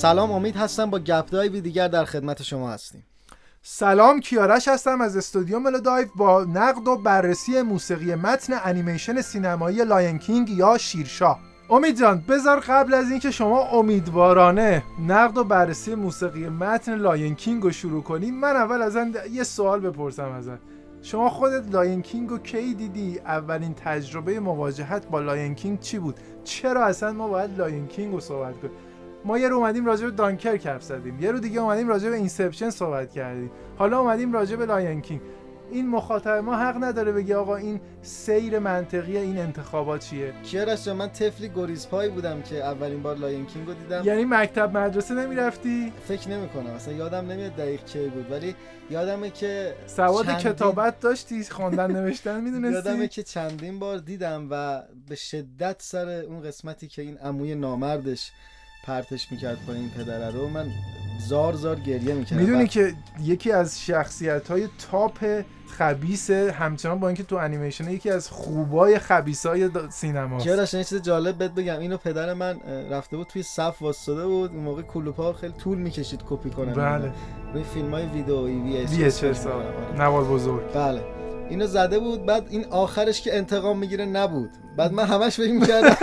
سلام امید هستم. با گپ دایوی دیگر در خدمت شما هستیم. سلام کیارش هستم از استودیو ملودایو با نقد و بررسی موسیقی متن انیمیشن سینمایی Lion King یا شیرشاه. امید جان بذار قبل از اینکه شما امیدوارانه نقد و بررسی موسیقی متن Lion King رو شروع کنیم من اول از یه سوال بپرسم ازت. شما خودت Lion King رو کی دیدی؟ اولین تجربه مواجهت با Lion King چی بود؟ چرا اصلا ما باید Lion King رو صحبت کنیم؟ ما یه روز اومدیم راجع به Dunkirk حرف زدیم. یه روز دیگه اومدیم راجع به Inception صحبت کردیم. حالا اومدیم راجع به Lion King. این مخاطب ما حق نداره بگه آقا این سیر منطقی این انتخابات چیه. کیارش من طفلی گریزپای بودم که اولین بار Lion King رو دیدم. یعنی مکتب مدرسه نمی‌رفتی؟ فکر نمی‌کنم. مثلا یادم نمیاد دقیق کی بود ولی یادمه که سواد چندین... کتابت داشتی خواندن نوشتن می‌دونستی؟ یادمه که چندین بار دیدم و به شدت سر اون قسمتی که این عموی نامردش پرتش می‌کرد پایین پدره رو من زار زار گریه می‌کردم. می‌دونی که یکی از شخصیت های تاپ خبیس همچنان با اینکه تو انیمیشن یکی از خوبای خبیسای سینما چرا؟ یه چیز جالب بهت بگم. اینو پدر من رفته بود توی صف واسطه بود اون موقع کلوپا خیلی طول می‌کشید کپی کنه بله. روی فیلم های ویدئویی وی اچ نوار بزرگ. بله. اینو زده بود بعد این آخرش که انتقام می‌گیره نبود. بعد من همش فکر می‌کردم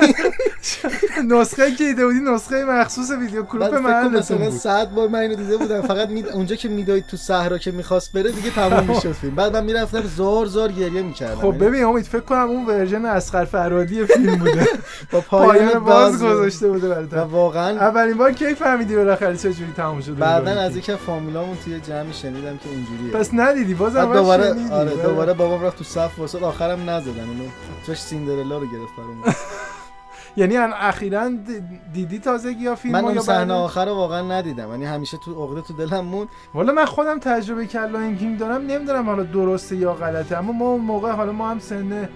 نسخه که دیده بودی؟ نسخه مخصوص ویدیو کلیپ من مثلا 100 بار من اینو دیده بودم. فقط می... اونجا که میدوید تو صحرا که می‌خواست بره دیگه تموم می‌شد فیلم. بعد من می‌رفتم زار زار گریه می‌کردم. خب ببین امید فکر کنم اون ورژن اسقر فرادی فیلم بوده. با پایان باز گذاشته بوده برات واقعا اولین بار کی فهمیدی بالاخره چه جوری تموم شد بعدا از اینکه فامیلامون توی جمعی شنیدم که اینجوریه. پس ندیدی؟ باز دوباره آره دوباره بابام رفت تو صف واسه آخرم نزدن. اونو جاش سیندرلا رو گرفت برام یعنی اخیرا دیدی تازگی یا فیلم من اون صحنه آخر رو واقعا ندیدم. یعنی همیشه تو عقده تو دلم موند. والا من خودم تجربه کلاین کینگ دارم نمی‌دونم حالا درسته یا غلطه. اما ما اون موقع حالا ما هم سن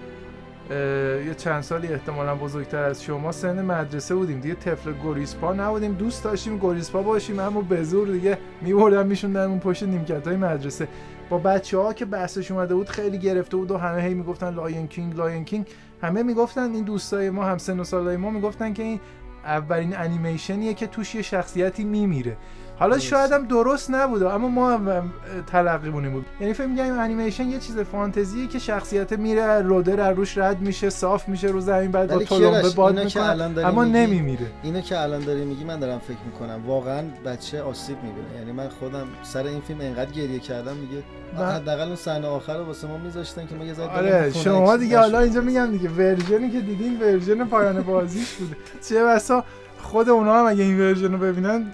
یه چند سالی احتمالا بزرگتر از شما سن مدرسه بودیم. دیگه طفل گریسپا نبودیم. دوست داشتیم گریسپا باشیم اما به زور دیگه میبردن میشوندن اون پشت نیمکت های مدرسه. با بچه ها که بحثش اومده بود خیلی گرفته بود و همه هی می‌گفتن Lion King Lion King همه می‌گفتن این دوستای ما هم سن و سالای ما می‌گفتن که این اولین انیمیشنیه که توش یه شخصیتی میمیره. حالا شاید هم درست نبوده اما ما تلقیمون این بود یعنی فکر می‌کردیم انیمیشن یه چیز فانتزیه که شخصیت میره روده رو روش رد میشه صاف میشه رو زمین بعد با تلمبه باد می‌کنه. اما نمیمیره. اینو که الان داری میگی من دارم فکر می‌کنم. واقعا بچه آسیب می‌بینه. یعنی من خودم سر این فیلم انقدر گریه کردم دیگه حداقل اون صحنه آخر رو واسه ما میذاشتن که ما یه آره شما دیگه حالا اینجا میگم دیگه version ی که دیدین version پایان بازیش بوده. چه بسا خود اونا هم اگه این version رو ببینن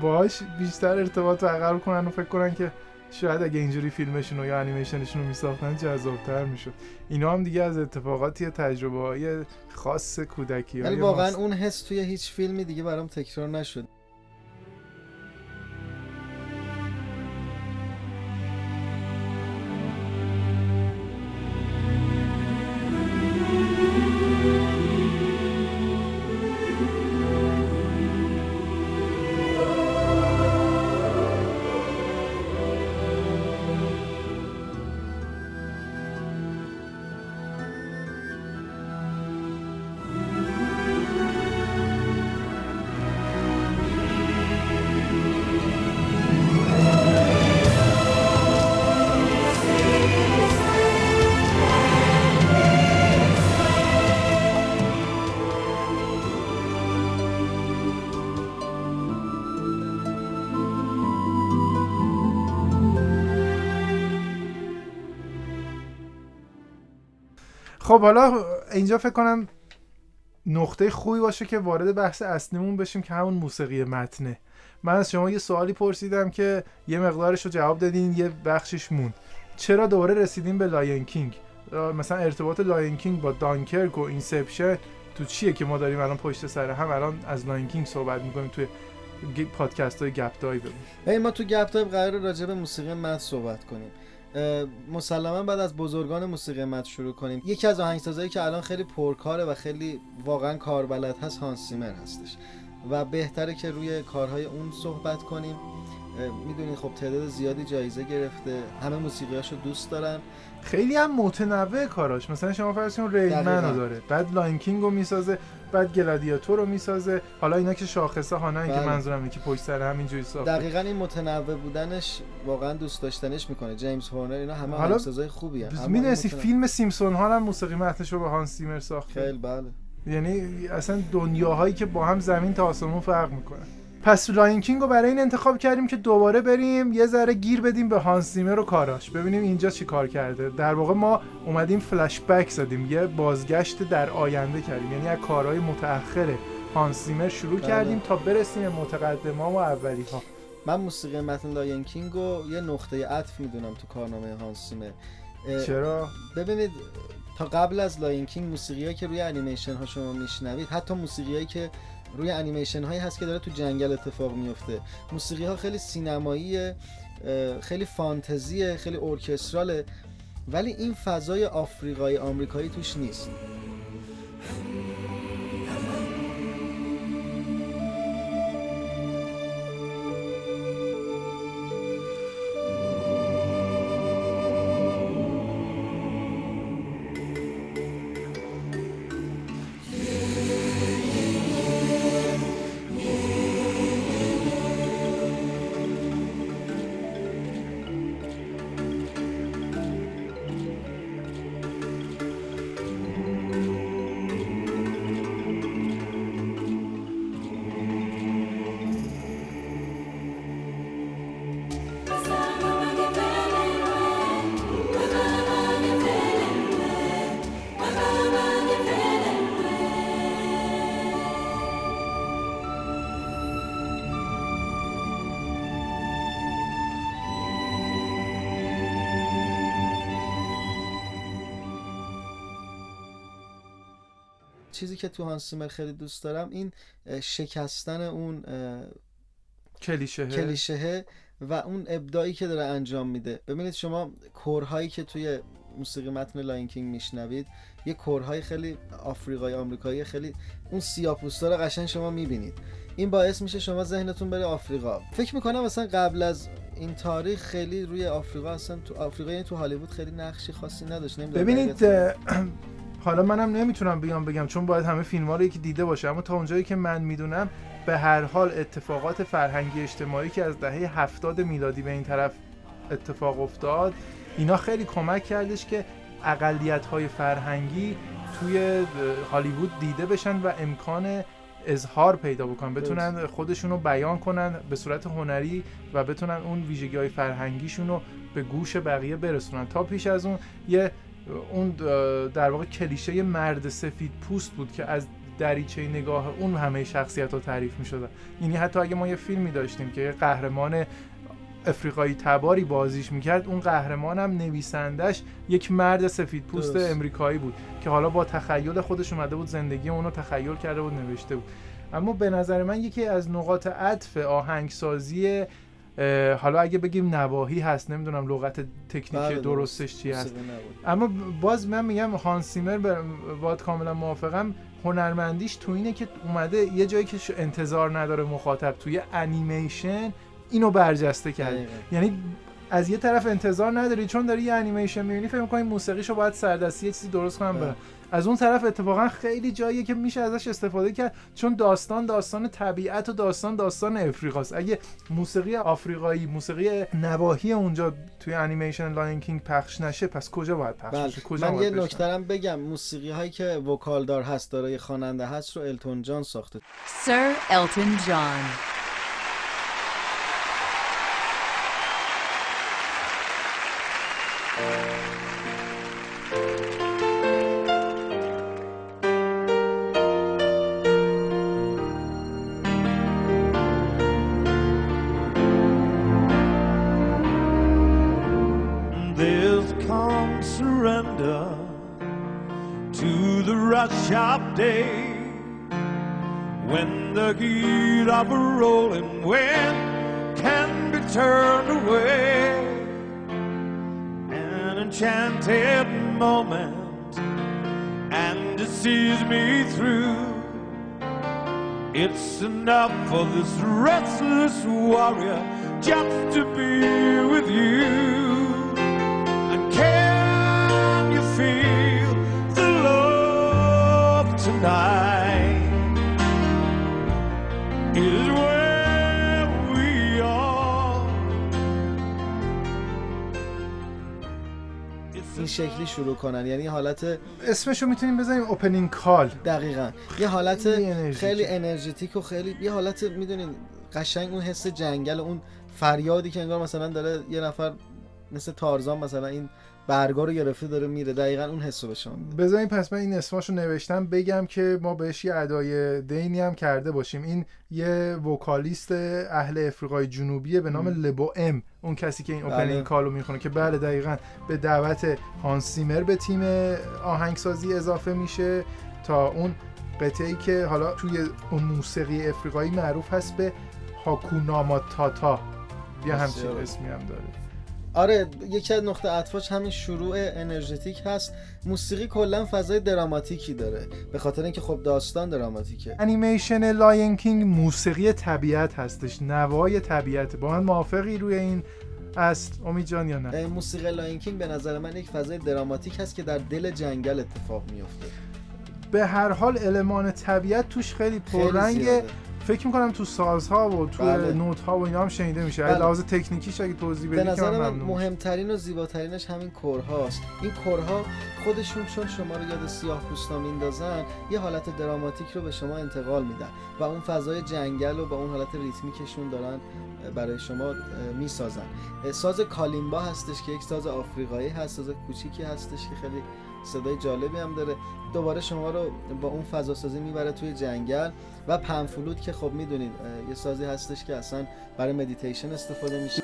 باش بیشتر ارتباط برقرار کنن و فکر کنن که شاید اگه اینجوری فیلمشون یا انیمیشنشون رو میساختن جذابتر می‌شد. اینا هم دیگه از اتفاقاتی تجربه های خاص کودکی ولی واقعا اون حس توی هیچ فیلمی دیگه برام تکرار نشد. خب حالا اینجا فکر کنم نقطه خوبی باشه که وارد بحث اصلیمون بشیم که همون موسیقی متنه. من از شما یه سوالی پرسیدم که یه مقدارش رو جواب دادین یه بخشش موند. چرا دوباره رسیدیم به Lion King مثلا ارتباط Lion King با دانکرک و Inception تو چیه که ما داریم الان پشت سر هم؟ الان از Lion King صحبت می‌کنیم توی پادکست های گپ دایو ما تو گپ دایو قرار راجع به موسیقی متن صحبت کنیم. مسلما بعد از بزرگان موسیقی متن شروع کنیم. یکی از آهنگسازایی که الان خیلی پرکاره و خیلی واقعا کاربلد هست هانس زیمر هستش. و بهتره که روی کارهای اون صحبت کنیم. می‌دونید خب تعداد زیادی جایزه گرفته همه موسیقیاشو دوست دارن. خیلی هم متنوع کاراش. مثلا شما فرض کنید Rain Man رو داره بعد Lion King رو می‌سازه بعد گلادیاتور رو می‌سازه. حالا اینا که شاخصه ها نه که بله. منظورم اینه که پشت سر همینجوری ساخته. دقیقا این متنوع بودنش واقعا دوست داشتنش می‌کنه. جیمز هورنر اینا همه حالا آهنگسازای خوبی هم می‌دونستی فیلم سیمسون ها هم موسیقی متنش رو به هانس زیمر ساخته. خیلی بله. یعنی اصلا دنیاهایی که با هم زمین تا آسمون فرق می‌کنه. پس Lion King رو برای این انتخاب کردیم که دوباره بریم یه ذره گیر بدیم به هانس زیمر و کاراش. ببینیم اینجا چی کار کرده. در واقع ما اومدیم فلش بک زدیم یه بازگشت در آینده کردیم. یعنی از کارهای متأخر هانس زیمر شروع بله. کردیم تا برسیم به متقدما و اولی ها من موسیقی متن Lion King رو یه نقطه عطف می‌دونم تو کارنامه هانس زیمر چرا؟ ببینید تا قبل از Lion King موسیقی که روی انیمیشن ها شما میشنوید حتی موسیقی که روی انیمیشن هایی هست که داره تو جنگل اتفاق میفته موسیقی ها خیلی سینماییه خیلی فانتزیه خیلی ارکستراله ولی این فضای آفریقایی آمریکایی توش نیست. چیزی که تو هانس زیمر خیلی دوست دارم این شکستن اون کلیشه. کلیشه و اون ابداعی که داره انجام میده. ببینید شما کرهایی که توی موسیقی متن Lion King میشنوید یه کرهای خیلی آفریقایی آمریکایی خیلی اون سیاپوستا رو قشنگ شما می‌بینید. این باعث میشه شما ذهنتون بره آفریقا. فکر می‌کنم مثلا قبل از این تاریخ خیلی روی آفریقا اصلا تو آفریقا یعنی تو هالیوود خیلی نقشی خاصی نداشت. نمی‌دونم ببینید حالا منم نمی‌تونم بیام بگم چون باید همه فیلم ها رو یکی دیده باشه. اما تا اونجایی که من می‌دونم به هر حال اتفاقات فرهنگی اجتماعی که از دهه هفتاد میلادی به این طرف اتفاق افتاد اینا خیلی کمک کردش که اقلیت های فرهنگی توی هالیوود دیده بشن و امکان اظهار پیدا بکنن. بتونن خودشون رو بیان کنن به صورت هنری و بتونن اون ویژگی های فرهنگیشون رو به گوش بقیه برسونن. تا پیش از اون یه اون در واقع کلیشه مرد سفید پوست بود که از دریچه نگاه اون همه شخصیت ها تعریف می شدن یعنی حتی اگه ما یه فیلمی داشتیم که یه قهرمان افریقایی تباری بازیش می‌کرد اون قهرمان هم نویسندش یک مرد سفید پوست درست. امریکایی بود که حالا با تخیل خودش اومده بود زندگی اونو تخیل کرده بود نوشته بود اما به نظر من یکی از نقاط عطف آهنگسازی حالا اگه بگیم نواحی هست نمی‌دونم لغت تکنیکی بله، درست. درستش چی هست. اما باز من میگم هانس سیمر با- باید کاملا موافقم هنرمندیش تو اینه که اومده یه جایی که انتظار نداره مخاطب توی انیمیشن اینو برجسته کرده. یعنی از یه طرف انتظار نداری چون داری یه انیمیشن می‌بینی فکر می‌کنی موسیقیشو باید سردستی یه چیزی درست کنم بله. برم از اون طرف اتفاقا خیلی جاییه که میشه ازش استفاده کرد چون داستان داستان طبیعت و داستان داستان افریقاست اگه موسیقی آفریقایی موسیقی نواحی اونجا توی انیمیشن Lion King پخش نشه پس کجا باید پخش بله. بشه کجا من باید یه؟ نکته رم بگم موسیقی هایی که vocal دار هست دارای خواننده هست رو التون جان ساخته Sir Elton John. To the rush of day when the heat of a rolling wind can be turned away. An enchanted moment and it sees me through. It's enough for this restless warrior just to be with you. این شکلی شروع کنن. یعنی حالت اسمشو می‌تونیم بزنیم opening call دقیقا. یه حالت خیلی energetic و خیلی یه حالت می‌دونین قشنگ اون حس جنگل اون فریادی که انگار مثلا داره یه نفر مثل تارزان مثلا این برگا رو گرفته داره میره. دقیقا اون حس رو به شما میده. بذارین پس من این اسماشو نوشتم. بگم که ما بهش یه ادای دینی هم کرده باشیم. این یه vocalist اهل افریقای جنوبیه به نام Lebo M. اون کسی که این بله. opening call و می‌خونه که بله دقیقا به دعوت هانس زیمر به تیم آهنگسازی اضافه میشه تا اون قطعه ای که حالا توی اون موسیقی افریقایی معروف هست به هاکونا ماتاتا یه همچین. اسمی هم داره. آره یکی از نقطه عطفاش همین شروع energetic هست. موسیقی کلا فضای دراماتیکی داره به خاطر اینکه خب داستان دراماتیکه. انیمیشن Lion King موسیقی طبیعت هستش نوای طبیعت. با من موافقی روی این است؟ امید جان یا نه؟ موسیقی Lion King به نظر من یک فضای دراماتیک هست که در دل جنگل اتفاق میفته به هر حال المان طبیعت توش خیلی پررنگه. فکر می‌کنم تو سازها و تو بله. نوت ها و اینا هم شنیده میشه بله. لحاظ تکنیکیش اگه توضیح بدی که نظر من. مهمترین و زیباترینش همین کرهاست این کرها خودشون چون شما رو یاد سیاه پوستا میندازن یه حالت دراماتیک رو به شما انتقال میدن و اون فضای جنگل و با اون حالت rhythmic شون دارن برای شما می‌سازن ساز کالیمبا هستش که یک ساز آفریقایی هست ساز کوچیکی هستش که خیلی صدای جالبی هم داره. دوباره شما رو با اون فضا سازی می‌بره توی جنگل و پنفلوت که خب می‌دونید یه سازی هستش که اصلا برای مدیتیشن استفاده میشه.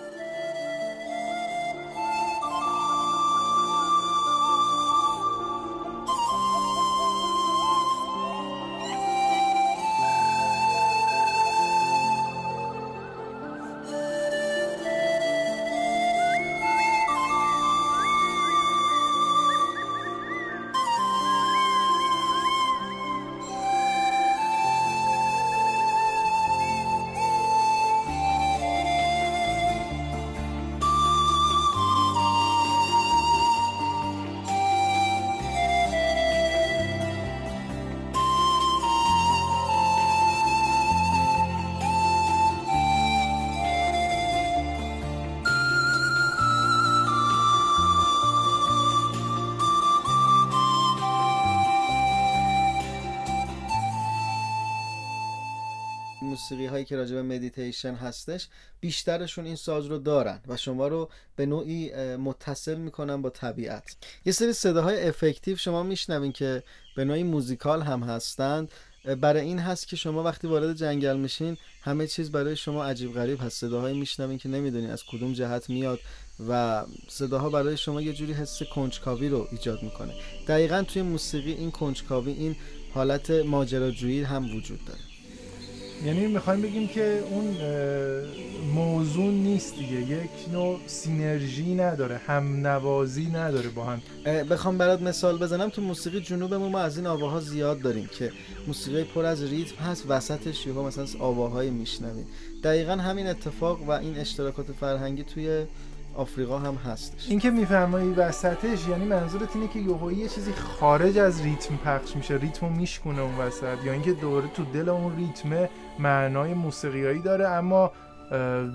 موسیقی هایی که راجع به مدیتیشن هستش بیشترشون این ساز رو دارن و شما رو به نوعی متصل می‌کنن با طبیعت. یه سری صداهای effective شما میشنوین که به نوعی موزیکال هم هستند. برای این هست که شما وقتی وارد جنگل میشین همه چیز برای شما عجیب غریب هست. صداهایی میشنوین که نمی‌دونین از کدوم جهت میاد و صداها برای شما یه جوری حس کنجکاوی رو ایجاد می‌کنه. دقیقا توی موسیقی این کنجکاوی این حالت ماجراجویی هم وجود داره. یعنی می‌خوایم بگیم که اون موضوع نیست دیگه. یک نوع سینرژی نداره هم نوازی نداره با هم. بخوام برات مثال بزنم. تو موسیقی جنوبمون ما از این آواها زیاد داریم که موسیقی پر از ریتم هست وسطش یهو مثلا آواهایی میشنویم. دقیقا همین اتفاق و این اشتراکات فرهنگی توی آفریقا هم هستش. این که میفرمایی وسطش یعنی منظورت اینه که یهویی یه چیزی خارج از ریتم پخش میشه ریتمو میشکونه اون وسط. یا اینکه دوره تو دل اون ریتم معنای موسیقیایی داره اما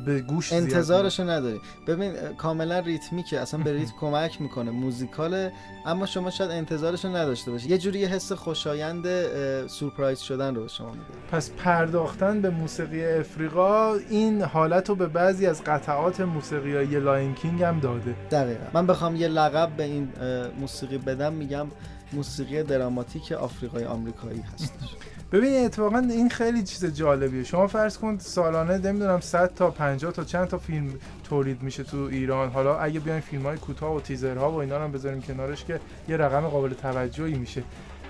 به گوش زیاد انتظارشو نداری. ببین کاملا ریتمیکه اصلا به ریتم کمک می‌کنه موزیکاله اما شما شاید انتظارشو نداشته باشی. یه جوری یه حس خوشایند سورپرایز شدن رو به شما میده. پس پرداختن به موسیقی افریقا این حالت رو به بعضی از قطعات موسیقی Lion King هم داده. دقیقا. من بخوام یه لقب به این موسیقی بدم میگم موسیقی دراماتیک آفریقای آمریکایی هستش. ببین اتفاقا این خیلی چیز جالبیه. شما فرض کن سالانه نمی‌دونم 100 تا 50 تا چند تا فیلم تولید میشه تو ایران. حالا اگه بیایم فیلم های کوتاه و تیزرها و اینا رو بذاریم کنارش که یه رقم قابل توجهی میشه.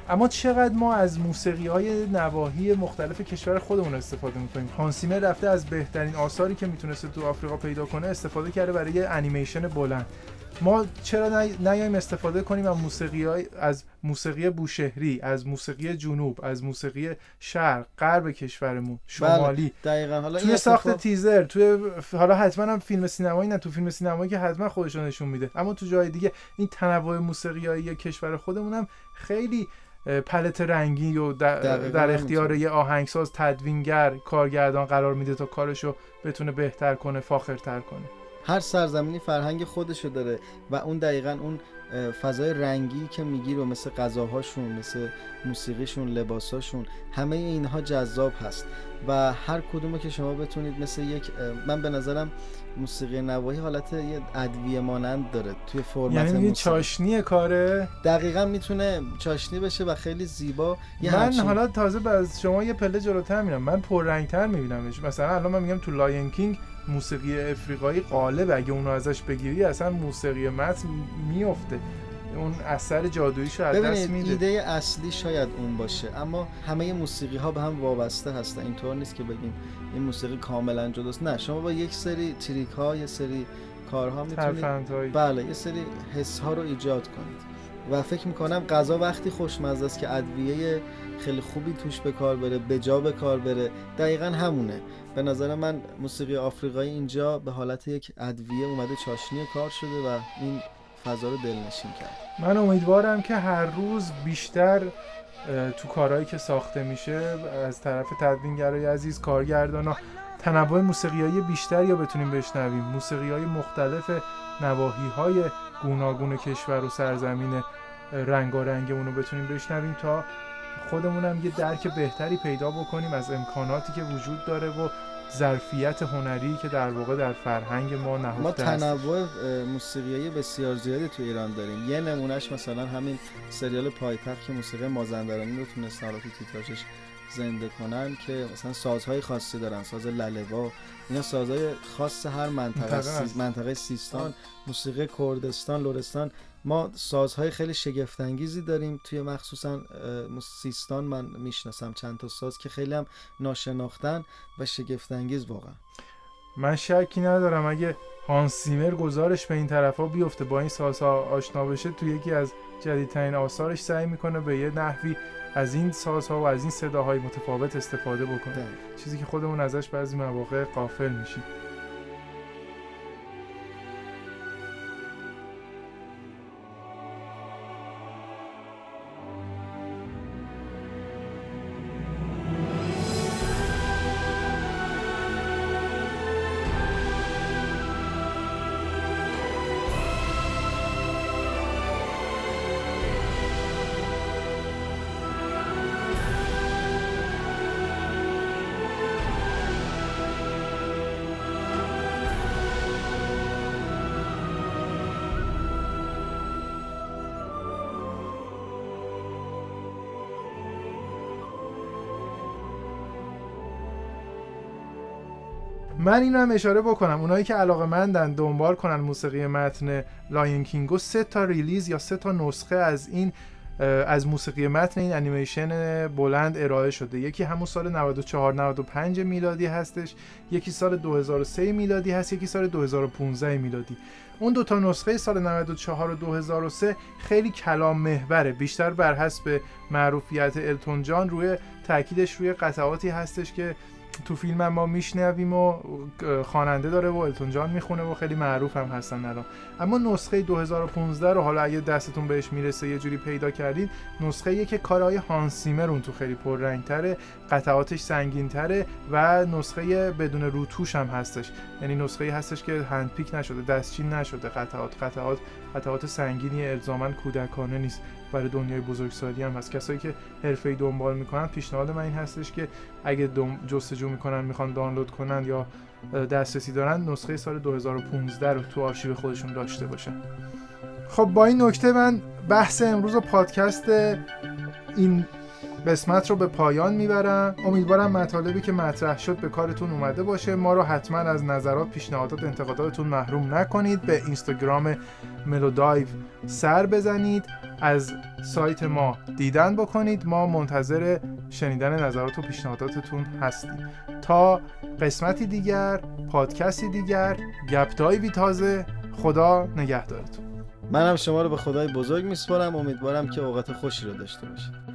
اما چقدر ما از موسیقی های نواحی مختلف کشور خودمون استفاده می‌کنیم؟ هانسیمر رفته از بهترین آثاری که می‌تونسته تو آفریقا پیدا کنه استفاده کرده برای انیمیشن بلند. ما چرا نی- نیایم استفاده کنیم از موسیقی های از موسیقی بوشهری از موسیقی جنوب از موسیقی شرق غرب کشورمون شمالی. دقیقا. حالا توی ساخت اتفاق- تیزر توی حالا حتما هم فیلم سینمایی نه تو فیلم سینمایی که حتما خودش رو نشون میده. اما تو جای دیگه این تنوع موسیقیایی کشور خودمون هم خیلی پلت رنگی و در, در اختیار. یه آهنگساز تدوینگر کارگردان قرار میده تا کارشو بتونه بهتر کنه فاخرتر کنه. هر سرزمینی فرهنگ خودشو داره و اون دقیقا اون فضای رنگی که میگی رو مثل غذاهاشون مثل موسیقیشون لباساشون همه اینها جذاب هست. و هر کدومو که شما بتونید مثل یک من به نظرم موسیقی نواحی حالت یه ادویه مانند داره توی فرمت یعنی موسیقی. چاشنی کاره؟ دقیقا می‌تونه چاشنی بشه و خیلی زیبا یه من همچین- حالا تازه از شما یه پله جلوتر میرم من پررنگتر میبینمش. مثلا الان من میگم تو Lion King موسیقی افریقایی قالب اگه اونو ازش بگیری اصلا موسیقی متن میفته اون اثر جادوییشو از دست میده. ایده اصلی شاید اون باشه اما همه موسیقی ها به هم وابسته هستن. اینطور نیست که بگیم این موسیقی کاملا جداست. نه شما با یک سری تریک ها یه سری کارها می‌تونید بله یه سری حس ها رو ایجاد کنید. و فکر می‌کنم غذا وقتی خوشمزه است که ادویه خیلی خوبی توش به کار بره به جا به کار بره دقیقا همونه. به نظر من موسیقی آفریقایی اینجا به حالت یک ادویه اومده چاشنی کار شده و این فضا رو دلنشین کرد. من امیدوارم که هر روز بیشتر تو کارهایی که ساخته میشه از طرف تدوینگرای عزیز کارگردانا تنوع موسیقیایی بیشتری رو بتونیم بشنویم. موسیقی های مختلف نواحی های گوناگون کشور و سرزمین رنگارنگمون رو بتونیم بشنویم تا خودمونم یه درک بهتری پیدا بکنیم از امکاناتی که وجود داره و ظرفیت هنری که در واقع در فرهنگ ما ما نهفته است. تنوع اه، موسیقیایی بسیار زیادی تو ایران داریم. یه نمونهش مثلا همین سریال پایتخت که موسیقی مازندرانی رو تونستن حالا تو تیتراژش زنده کنن که مثلا سازهای خاصی دارن ساز لاله‌وا اینا سازهای خاص هر منطقه منطقه. منطقه سیستان موسیقی کردستان لرستان. ما سازهای خیلی شگفتانگیزی داریم. توی مخصوصا سیستان من می‌شناسم چند تا ساز که خیلی هم ناشناختن و شگفتانگیز واقعا. من شکی ندارم. اگه هانس زیمر گزارش به این طرفا بیفته با این سازها آشنا بشه تو یکی از جدیدترین آثارش سعی می‌کنه به یه نحوی از این سازها و از این صداهای متفاوت استفاده بکنه. دقیقاً. چیزی که خودمون ازش بعضی مواقع قافل میشیم. من این هم اشاره بکنم. اونایی که علاقه مندن دنبال کنن موسیقی متن Lion King و سه تا release یا سه تا نسخه از این از موسیقی متن این انیمیشن بلند ارائه شده. یکی همون سال 94 95 میلادی هستش. یکی سال 2003 میلادی هست. یکی سال 2015 میلادی. اون دو تا نسخه سال 94 و 2003 خیلی کلام محوره. بیشتر بر حسب معروفیت التون جان روی تاکیدش روی قطعاتی هستش که تو فیلم هم ما میشنویم و خواننده داره و التون جان می‌خونه و خیلی معروف هم هستن الان. اما نسخه 2015 رو حالا اگه دستتون بهش می‌رسه یه جوری پیدا کردید نسخه یه که کارهای هانس اون تو خیلی پررنگتره قطعاتش سنگینتره و نسخه بدون روتوش هم هستش. یعنی نسخه هستش که هند پیک نشده دستچین نشده قطعات قطعات قطعات سنگینی الزاما کودکانه نیست. برای دنیای بزرگسالی هم هست. کسایی که حرفه‌ای دنبال می‌کنن پیشنهاد من این هستش که اگه دم جستجو می‌کنن می‌خوان دانلود کنن یا دسترسی دارن نسخه سال 2015 رو تو آرشیو خودشون داشته باشن. خب با این نکته من بحث امروز و پادکست این قسمت رو به پایان می‌برم. امیدوارم مطالبی که مطرح شد به کارتون اومده باشه. ما رو حتما از نظرات پیشنهادات انتقاداتتون محروم نکنید. به اینستاگرام ملودایو سر بزنید. از سایت ما دیدن بکنید. ما منتظر شنیدن نظرات و پیشنهاداتتون هستیم. تا قسمتی دیگر پادکستی دیگر گپ دایوی تازه خدا نگهدارتون. منم شما رو به خدای بزرگ میسپارم. امیدوارم که اوقات خوشی رو داشته باشید.